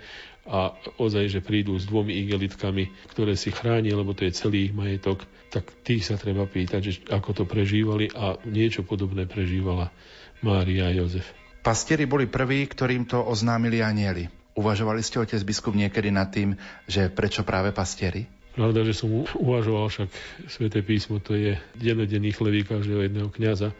a ozaj, že prídu s dvomi igelitkami, ktoré si chránia, lebo to je celý ich majetok, tak tých sa treba pýtať, že ako to prežívali a niečo podobné prežívala Mária a Jozef. Pastieri boli prví, ktorým to oznámili anieli. Uvažovali ste, otec biskup, niekedy nad tým, že prečo práve pastieri? Pravda, že som uvažoval, však Sveté písmo to je denodenný chlebí každého jedného kniaza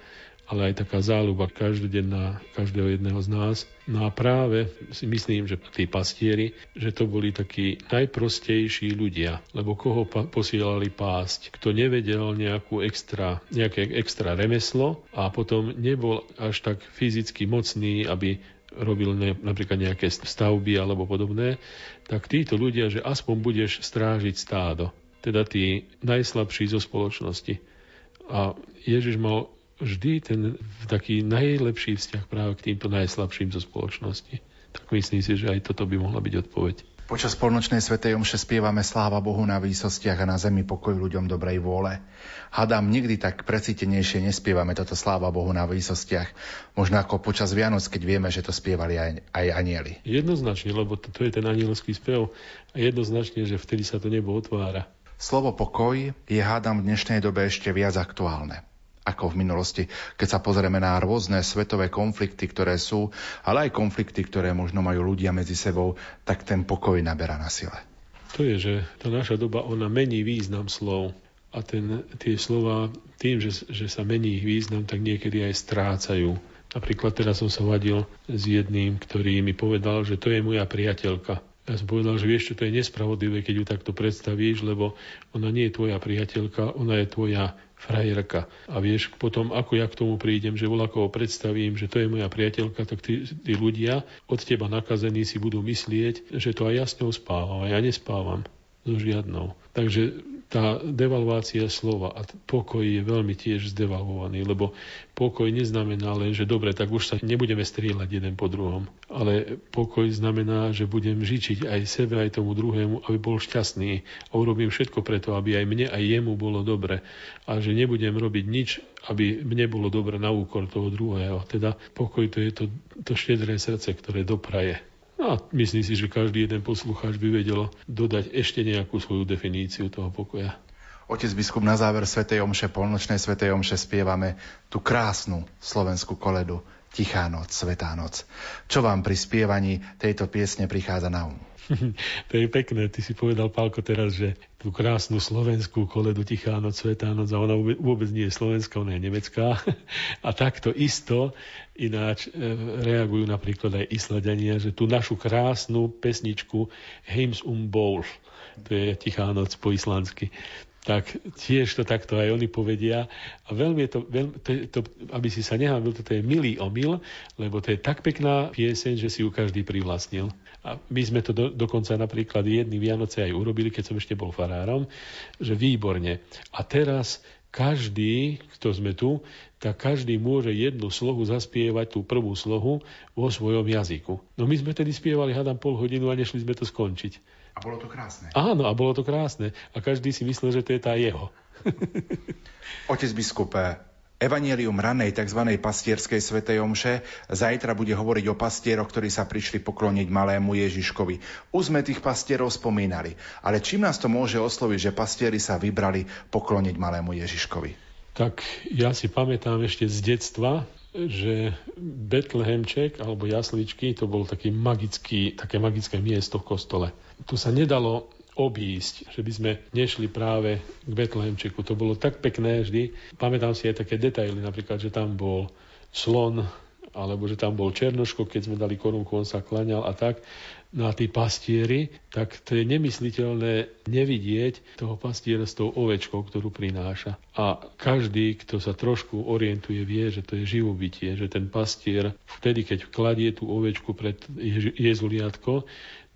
ale aj taká záľuba každodenná každého jedného z nás. No a práve si myslím, že tí pastieri, že to boli takí najprostejší ľudia, lebo koho pa- posielali pásť, kto nevedel nejakú extra, nejaké extra remeslo a potom nebol až tak fyzicky mocný, aby robil ne, napríklad nejaké stavby alebo podobné, tak títo ľudia, že aspoň budeš strážiť stádo, teda tí najslabší zo spoločnosti. A Ježiš mal vždy ten taký najlepší vzťah práve k týmto najslabším zo spoločnosti. Tak myslím si, že aj toto by mohla byť odpoveď. Počas polnočnej svetej omše spievame sláva Bohu na výsostiach a na zemi pokoj ľuďom dobrej vôle. Hadám, nikdy tak precítenejšie nespievame toto sláva Bohu na výsostiach. Možno ako počas Vianoc, keď vieme, že to spievali aj, aj anieli. Jednoznačne, lebo to, to je ten anielský spev. A jednoznačne, že vtedy sa to nebo otvára. Slovo pokoj je hádam v dnešnej dobe ešte viac aktuálne ako v minulosti, keď sa pozrieme na rôzne svetové konflikty, ktoré sú, ale aj konflikty, ktoré možno majú ľudia medzi sebou, tak ten pokoj naberá na sile. To je, že tá naša doba, ona mení význam slov. A ten, tie slova tým, že, že sa mení ich význam, tak niekedy aj strácajú. Napríklad teraz som sa vadil s jedným, ktorý mi povedal, že to je moja priateľka Ja som povedal, že vieš, čo to je nespravodlivé, keď ju takto predstavíš, lebo ona nie je tvoja priateľka, ona je tvoja frajerka. A vieš, potom ako ja k tomu prídem, že voľakovo predstavím, že to je moja priateľka, tak tí, tí ľudia od teba nakazení si budú myslieť, že to aj ja s ňou spávam. A ja nespávam so žiadnou. Takže tá devalvácia slova a pokoj je veľmi tiež zdevalvovaný, lebo pokoj neznamená len, že dobre, tak už sa nebudeme strieľať jeden po druhom, ale pokoj znamená, že budem žičiť aj sebe, aj tomu druhému, aby bol šťastný a urobím všetko preto, aby aj mne, aj jemu bolo dobre a že nebudem robiť nič, aby mne bolo dobre na úkor toho druhého. Teda pokoj to je to, to štedré srdce, ktoré dopraje. A myslím si, že každý jeden poslucháč by vedel dodať ešte nejakú svoju definíciu toho pokoja. Otec biskup, na záver Svetej Omše, polnočnej Svetej Omše spievame tú krásnu slovenskú koledu Tichá noc, Svetá noc. Čo vám pri spievaní tejto piesne prichádza na um? [laughs] to je pekné. Ty si povedal, Pálko, teraz, že tú krásnu slovenskú koledu Tichá noc, Svetá noc, a ona vôbec nie je slovenská, ona je nemecká. [laughs] A takto isto ináč e, reagujú napríklad aj Isladania, že tú našu krásnu pesničku Heims um Bowl, to je Tichá noc po islandsky, tak tiež to takto aj oni povedia. A veľmi je to, veľmi, to, to aby si sa nehábil, toto je milý omyl, lebo to je tak pekná pieseň, že si ju každý privlastnil. A my sme to do, dokonca napríklad jedný Vianoce aj urobili, keď som ešte bol farárom, že výborne. A teraz každý, kto sme tu, tak každý môže jednu slohu zaspievať, tú prvú slohu, vo svojom jazyku. No my sme tedy spievali, hádam, pol hodinu a nešli sme to skončiť. A bolo to krásne. Áno, a bolo to krásne. A každý si myslel, že to je tá jeho. [laughs] Otec biskup, Evangelium ranej tzv. pastierskej svetej omše zajtra bude hovoriť o pastieroch, ktorí sa prišli pokloniť malému Ježiškovi. Už sme tých pastierov spomínali, ale čím nás to môže osloviť, že pastieri sa vybrali pokloniť malému Ježiškovi? Tak ja si pamätám ešte z detstva, že Betlehemček alebo jasličky to bol taký magický, také magické miesto v kostole. Tu sa nedalo obísť, že by sme nešli práve k Betlehemčeku. To bolo tak pekné vždy. Pamätám si aj také detaily, napríklad, že tam bol slon, alebo že tam bol Černoško, keď sme dali korunku, on sa klaňal a tak na tí pastieri, tak to je nemysliteľné nevidieť toho pastiera s tou ovečkou, ktorú prináša. A každý, kto sa trošku orientuje, vie, že to je živobytie, že ten pastier vtedy, keď kladie tú ovečku pred Jezuliatko,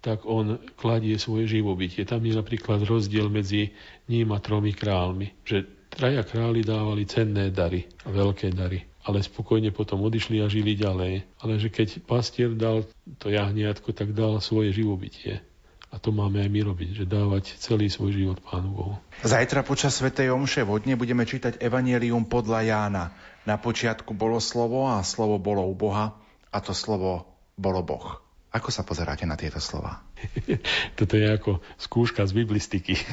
tak on kladie svoje živobytie. Tam je napríklad rozdiel medzi ním a tromi kráľmi, že traja králi dávali cenné dary a veľké dary ale spokojne potom odišli a žili ďalej. Ale že keď pastier dal to jahniatko, tak dal svoje živobytie. A to máme aj my robiť, že dávať celý svoj život Pánu Bohu. Zajtra počas Svetej Omše vodne budeme čítať Evangelium podľa Jána. Na počiatku bolo slovo a slovo bolo u Boha a to slovo bolo Boh. Ako sa pozeráte na tieto slova? [laughs] Toto je ako skúška z biblistiky. [laughs]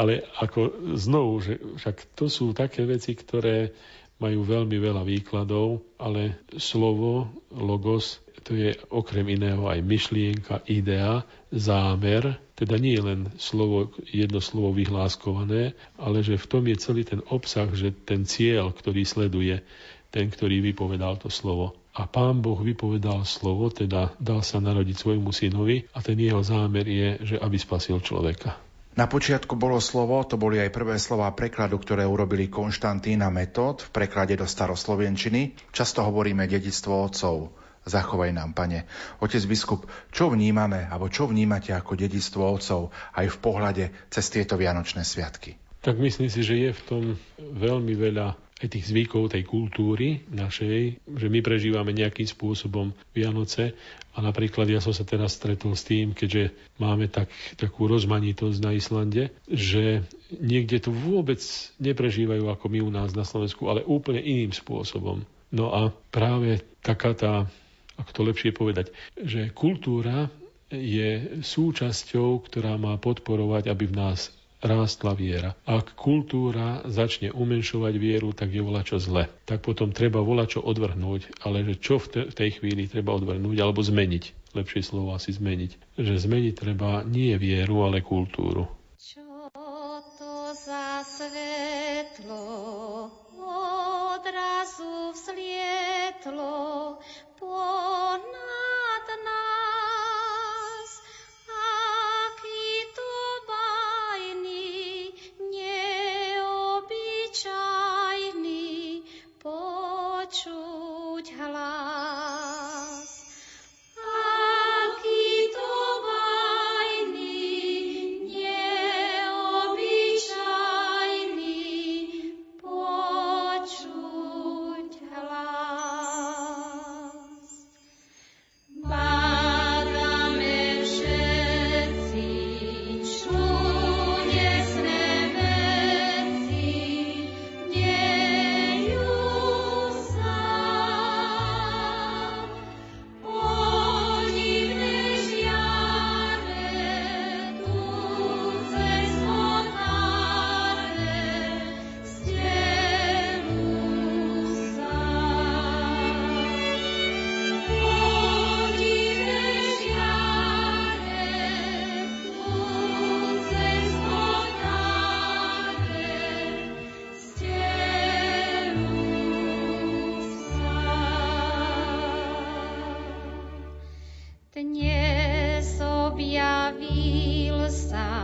Ale ako znovu, že však to sú také veci, ktoré majú veľmi veľa výkladov, ale slovo, logos, to je okrem iného aj myšlienka, idea, zámer, teda nie len slovo, jedno slovo vyhláskované, ale že v tom je celý ten obsah, že ten cieľ, ktorý sleduje ten, ktorý vypovedal to slovo. A pán Boh vypovedal slovo, teda dal sa narodiť svojmu synovi a ten jeho zámer je, že aby spasil človeka. Na počiatku bolo slovo, to boli aj prvé slova prekladu, ktoré urobili Konštantín a Metod v preklade do staroslovenčiny. Často hovoríme dedictvo otcov. Zachovaj nám, pane. Otec biskup, čo vnímame, alebo čo vnímate ako dedictvo otcov aj v pohľade cez tieto Vianočné sviatky? Tak myslím si, že je v tom veľmi veľa aj tých zvykov, tej kultúry našej, že my prežívame nejakým spôsobom Vianoce a napríklad ja som sa teraz stretol s tým, keďže máme tak, takú rozmanitosť na Islande, že niekde to vôbec neprežívajú ako my u nás na Slovensku, ale úplne iným spôsobom. No a práve taká tá, ako to lepšie povedať, že kultúra je súčasťou, ktorá má podporovať, aby v nás rástla viera. Ak kultúra začne umenšovať vieru, tak je čo zle. Tak potom treba čo odvrhnúť, ale že čo v tej chvíli treba odvrhnúť alebo zmeniť. Lepšie slovo asi zmeniť. Že zmeniť treba nie vieru, ale kultúru. zjavil sa.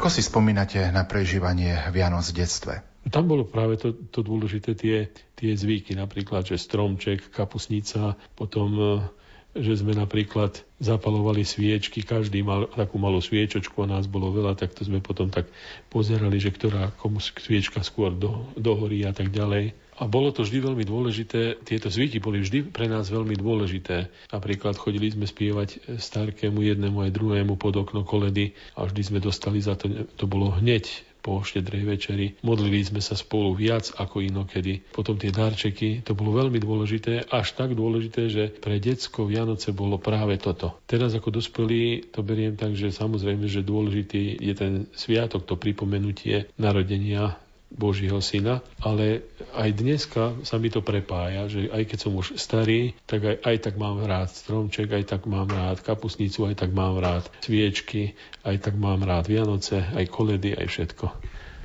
Ako si spomínate na prežívanie Vianoc v detstve? Tam bolo práve to, to dôležité, tie, tie zvyky, napríklad, že stromček, kapusnica, potom e, že sme napríklad zapalovali sviečky, každý mal takú malú sviečočku a nás bolo veľa, tak to sme potom tak pozerali, že ktorá komu sviečka skôr do, dohorí a tak ďalej. A bolo to vždy veľmi dôležité, tieto zvyky boli vždy pre nás veľmi dôležité. Napríklad chodili sme spievať starkému jednému aj druhému pod okno koledy a vždy sme dostali za to, to bolo hneď po štedrej večeri. Modlili sme sa spolu viac ako inokedy. Potom tie darčeky, to bolo veľmi dôležité, až tak dôležité, že pre detsko Vianoce bolo práve toto. Teraz ako dospelí to beriem tak, že samozrejme, že dôležitý je ten sviatok, to pripomenutie narodenia Božího syna, ale aj dneska sa mi to prepája, že aj keď som už starý, tak aj, aj tak mám rád stromček, aj tak mám rád kapusnicu, aj tak mám rád sviečky, aj tak mám rád Vianoce, aj koledy, aj všetko.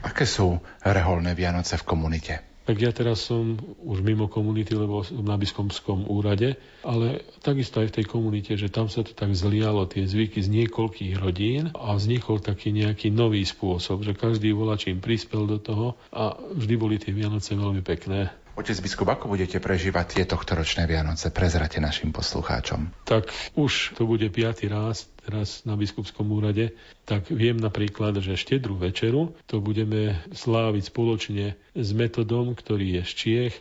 Aké sú reholné Vianoce v komunite? Tak ja teraz som už mimo komunity, lebo som na biskupskom úrade, ale takisto aj v tej komunite, že tam sa to tak zlialo, tie zvyky z niekoľkých rodín a vznikol taký nejaký nový spôsob, že každý volačím prispel do toho a vždy boli tie Vianoce veľmi pekné. Otec biskup, ako budete prežívať tie tohtoročné Vianoce? Prezrate našim poslucháčom. Tak už to bude piatý raz teraz na biskupskom úrade, tak viem napríklad, že štedrú večeru to budeme sláviť spoločne s metodom, ktorý je z Čiech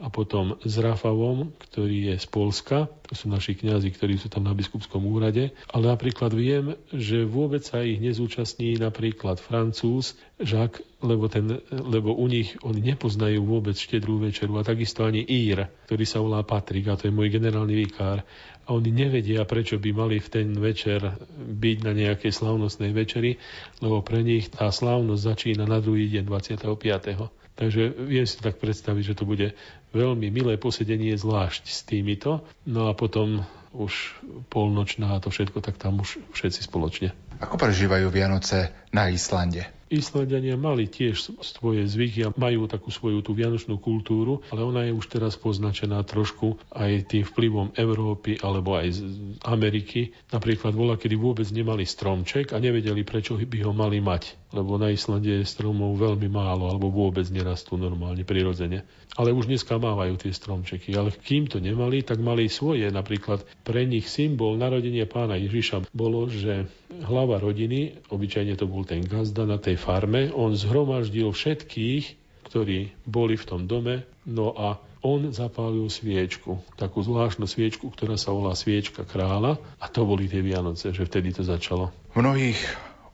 a potom s Rafavom, ktorý je z Polska. To sú naši kňazi, ktorí sú tam na biskupskom úrade. Ale napríklad viem, že vôbec sa ich nezúčastní napríklad Francúz, Jacques, lebo, ten, lebo u nich oni nepoznajú vôbec štedrú večeru a takisto ani Ír, ktorý sa volá Patrik a to je môj generálny vikár. A oni nevedia, prečo by mali v ten večer byť na nejakej slavnostnej večeri, lebo pre nich tá slávnosť začína na druhý deň 25. Takže viem si tak predstaviť, že to bude veľmi milé posedenie zvlášť s týmito. No a potom už polnočná a to všetko, tak tam už všetci spoločne. Ako prežívajú Vianoce na Islande? Islandiania mali tiež svoje zvyky a majú takú svoju tú vianočnú kultúru, ale ona je už teraz poznačená trošku aj tým vplyvom Európy alebo aj z Ameriky. Napríklad bola, kedy vôbec nemali stromček a nevedeli, prečo by ho mali mať lebo na Islande je stromov veľmi málo, alebo vôbec nerastú normálne, prirodzene. Ale už dneska mávajú tie stromčeky. Ale kým to nemali, tak mali svoje. Napríklad pre nich symbol narodenia pána Ježiša bolo, že hlava rodiny, obyčajne to bol ten gazda na tej farme, on zhromaždil všetkých, ktorí boli v tom dome, no a on zapálil sviečku, takú zvláštnu sviečku, ktorá sa volá sviečka kráľa a to boli tie Vianoce, že vtedy to začalo. V mnohých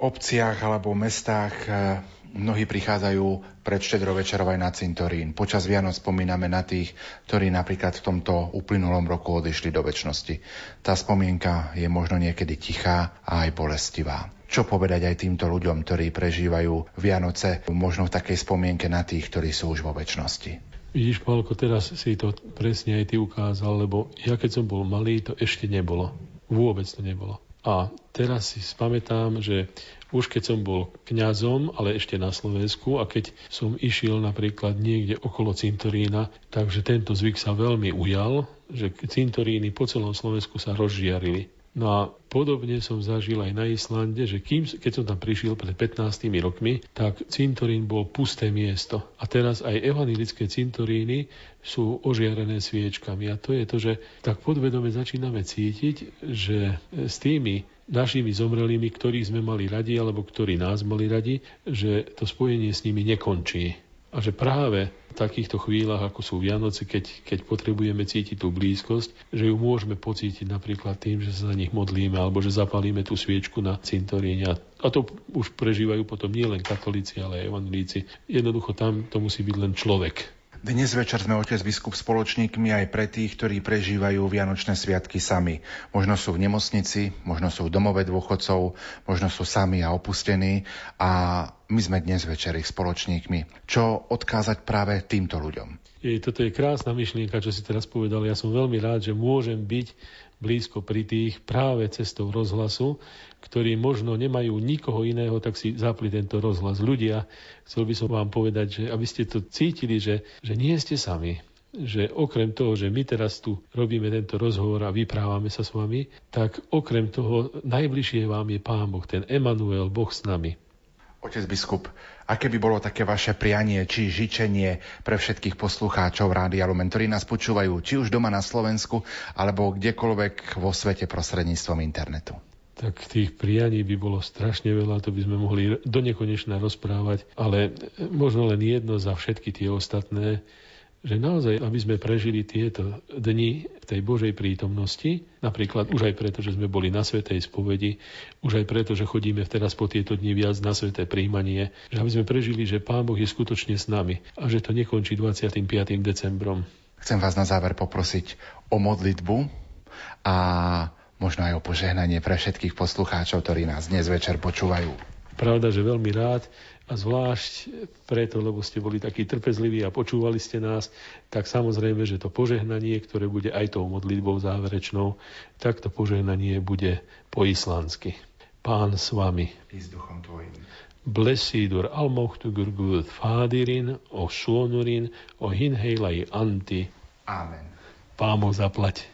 obciach alebo mestách eh, mnohí prichádzajú pred štedrovečerov aj na cintorín. Počas Vianoc spomíname na tých, ktorí napríklad v tomto uplynulom roku odišli do väčšnosti. Tá spomienka je možno niekedy tichá a aj bolestivá. Čo povedať aj týmto ľuďom, ktorí prežívajú Vianoce, možno v takej spomienke na tých, ktorí sú už vo väčšnosti? Vidíš, Pálko, teraz si to presne aj ty ukázal, lebo ja keď som bol malý, to ešte nebolo. Vôbec to nebolo. A teraz si spamätám, že už keď som bol kňazom, ale ešte na Slovensku a keď som išiel napríklad niekde okolo cintorína, takže tento zvyk sa veľmi ujal, že cintoríny po celom Slovensku sa rozžiarili. No a podobne som zažil aj na Islande, že kým, keď som tam prišiel pred 15 rokmi, tak cintorín bol pusté miesto. A teraz aj evanilické cintoríny sú ožiarené sviečkami. A to je to, že tak podvedome začíname cítiť, že s tými našimi zomrelými, ktorých sme mali radi, alebo ktorí nás mali radi, že to spojenie s nimi nekončí. A že práve v takýchto chvíľach, ako sú Vianoce, keď, keď potrebujeme cítiť tú blízkosť, že ju môžeme pocítiť napríklad tým, že sa za nich modlíme, alebo že zapalíme tú sviečku na cintoríne. A to už prežívajú potom nielen katolíci, ale aj evangelíci. Jednoducho tam to musí byť len človek, dnes večer sme otec biskup spoločníkmi aj pre tých, ktorí prežívajú Vianočné sviatky sami. Možno sú v nemocnici, možno sú v domove dôchodcov, možno sú sami a opustení a my sme dnes večer ich spoločníkmi. Čo odkázať práve týmto ľuďom? Je, toto je krásna myšlienka, čo si teraz povedal. Ja som veľmi rád, že môžem byť blízko pri tých práve cestou rozhlasu, ktorí možno nemajú nikoho iného, tak si zapli tento rozhlas. Ľudia, chcel by som vám povedať, že aby ste to cítili, že, že nie ste sami, že okrem toho, že my teraz tu robíme tento rozhovor a vyprávame sa s vami, tak okrem toho najbližšie vám je Pán Boh, ten Emanuel, Boh s nami. Otec biskup, aké by bolo také vaše prianie či žičenie pre všetkých poslucháčov Rádia Lumen, ktorí nás počúvajú či už doma na Slovensku, alebo kdekoľvek vo svete prostredníctvom internetu? Tak tých prianí by bolo strašne veľa, to by sme mohli do nekonečna rozprávať, ale možno len jedno za všetky tie ostatné, že naozaj, aby sme prežili tieto dni v tej Božej prítomnosti, napríklad už aj preto, že sme boli na Svetej spovedi, už aj preto, že chodíme teraz po tieto dni viac na Sveté príjmanie, že aby sme prežili, že Pán Boh je skutočne s nami a že to nekončí 25. decembrom. Chcem vás na záver poprosiť o modlitbu a možno aj o požehnanie pre všetkých poslucháčov, ktorí nás dnes večer počúvajú. Pravda, že veľmi rád a zvlášť preto, lebo ste boli takí trpezliví a počúvali ste nás, tak samozrejme, že to požehnanie, ktoré bude aj tou modlitbou záverečnou, tak to požehnanie bude po islandsky. Pán s vami. I s duchom tvojim. Blessidur almachtugur Gud Fádirin, o Sonurin, o Hinheilai Anti. Amen. Pámo zaplať.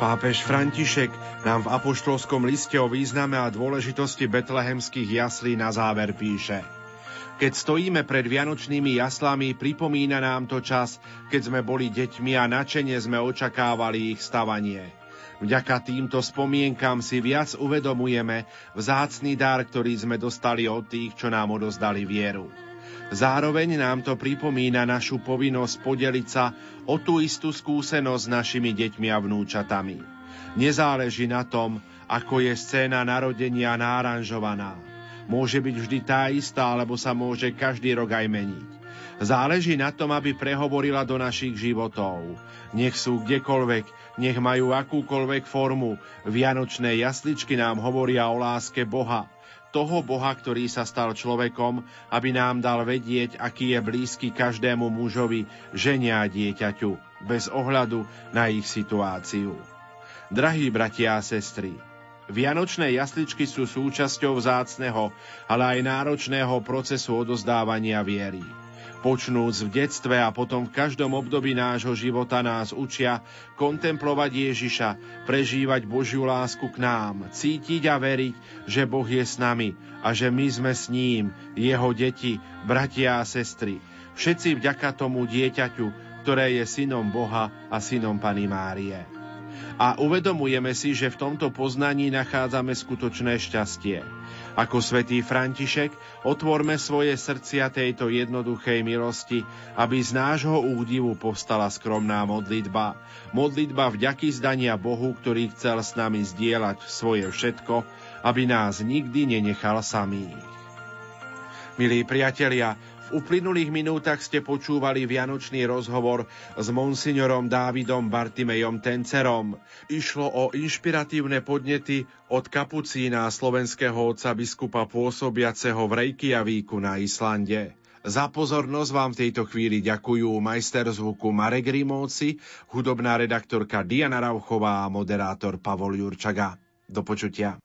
Pápež František nám v apoštolskom liste o význame a dôležitosti betlehemských jaslí na záver píše. Keď stojíme pred vianočnými jaslami, pripomína nám to čas, keď sme boli deťmi a načene sme očakávali ich stavanie. Vďaka týmto spomienkam si viac uvedomujeme vzácný dar, ktorý sme dostali od tých, čo nám odozdali vieru. Zároveň nám to pripomína našu povinnosť podeliť sa o tú istú skúsenosť s našimi deťmi a vnúčatami. Nezáleží na tom, ako je scéna narodenia náranžovaná. Môže byť vždy tá istá, alebo sa môže každý rok aj meniť. Záleží na tom, aby prehovorila do našich životov. Nech sú kdekoľvek, nech majú akúkoľvek formu. Vianočné jasličky nám hovoria o láske Boha, toho Boha, ktorý sa stal človekom, aby nám dal vedieť, aký je blízky každému mužovi, žene a dieťaťu, bez ohľadu na ich situáciu. Drahí bratia a sestry, Vianočné jasličky sú súčasťou vzácneho, ale aj náročného procesu odozdávania viery. Počnúc v detstve a potom v každom období nášho života nás učia kontemplovať Ježiša, prežívať Božiu lásku k nám, cítiť a veriť, že Boh je s nami a že my sme s ním, jeho deti, bratia a sestry. Všetci vďaka tomu dieťaťu, ktoré je synom Boha a synom Pany Márie. A uvedomujeme si, že v tomto poznaní nachádzame skutočné šťastie. Ako svätý František, otvorme svoje srdcia tejto jednoduchej milosti, aby z nášho údivu povstala skromná modlitba. Modlitba vďaky zdania Bohu, ktorý chcel s nami zdieľať svoje všetko, aby nás nikdy nenechal samých. Milí priatelia, v uplynulých minútach ste počúvali vianočný rozhovor s monsignorom Dávidom Bartimejom Tencerom. Išlo o inšpiratívne podnety od kapucína slovenského otca biskupa pôsobiaceho v Reykjavíku na Islande. Za pozornosť vám v tejto chvíli ďakujú majster zvuku Marek Rimóci, hudobná redaktorka Diana Rauchová a moderátor Pavol Jurčaga. Do počutia.